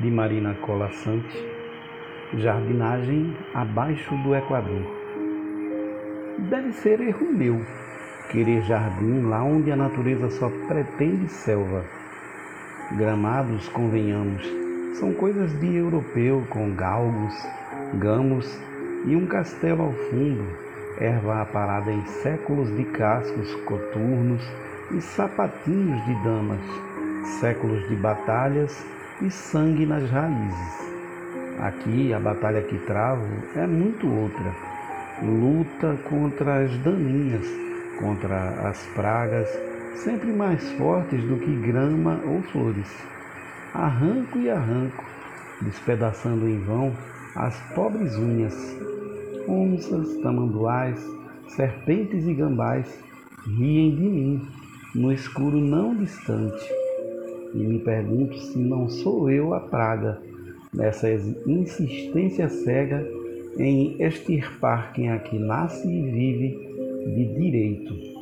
de Marina Cola Jardinagem abaixo do Equador. Deve ser erro meu querer jardim lá onde a natureza só pretende selva. Gramados, convenhamos, são coisas de europeu com galgos, gamos e um castelo ao fundo, erva aparada em séculos de cascos coturnos e sapatinhos de damas, séculos de batalhas e sangue nas raízes. Aqui a batalha que travo é muito outra. Luta contra as daninhas, contra as pragas, sempre mais fortes do que grama ou flores. Arranco e arranco, despedaçando em vão as pobres unhas. Onças, tamanduás, serpentes e gambás riem de mim no escuro não distante. E me pergunto se não sou eu a praga nessa insistência cega em extirpar quem aqui nasce e vive de direito.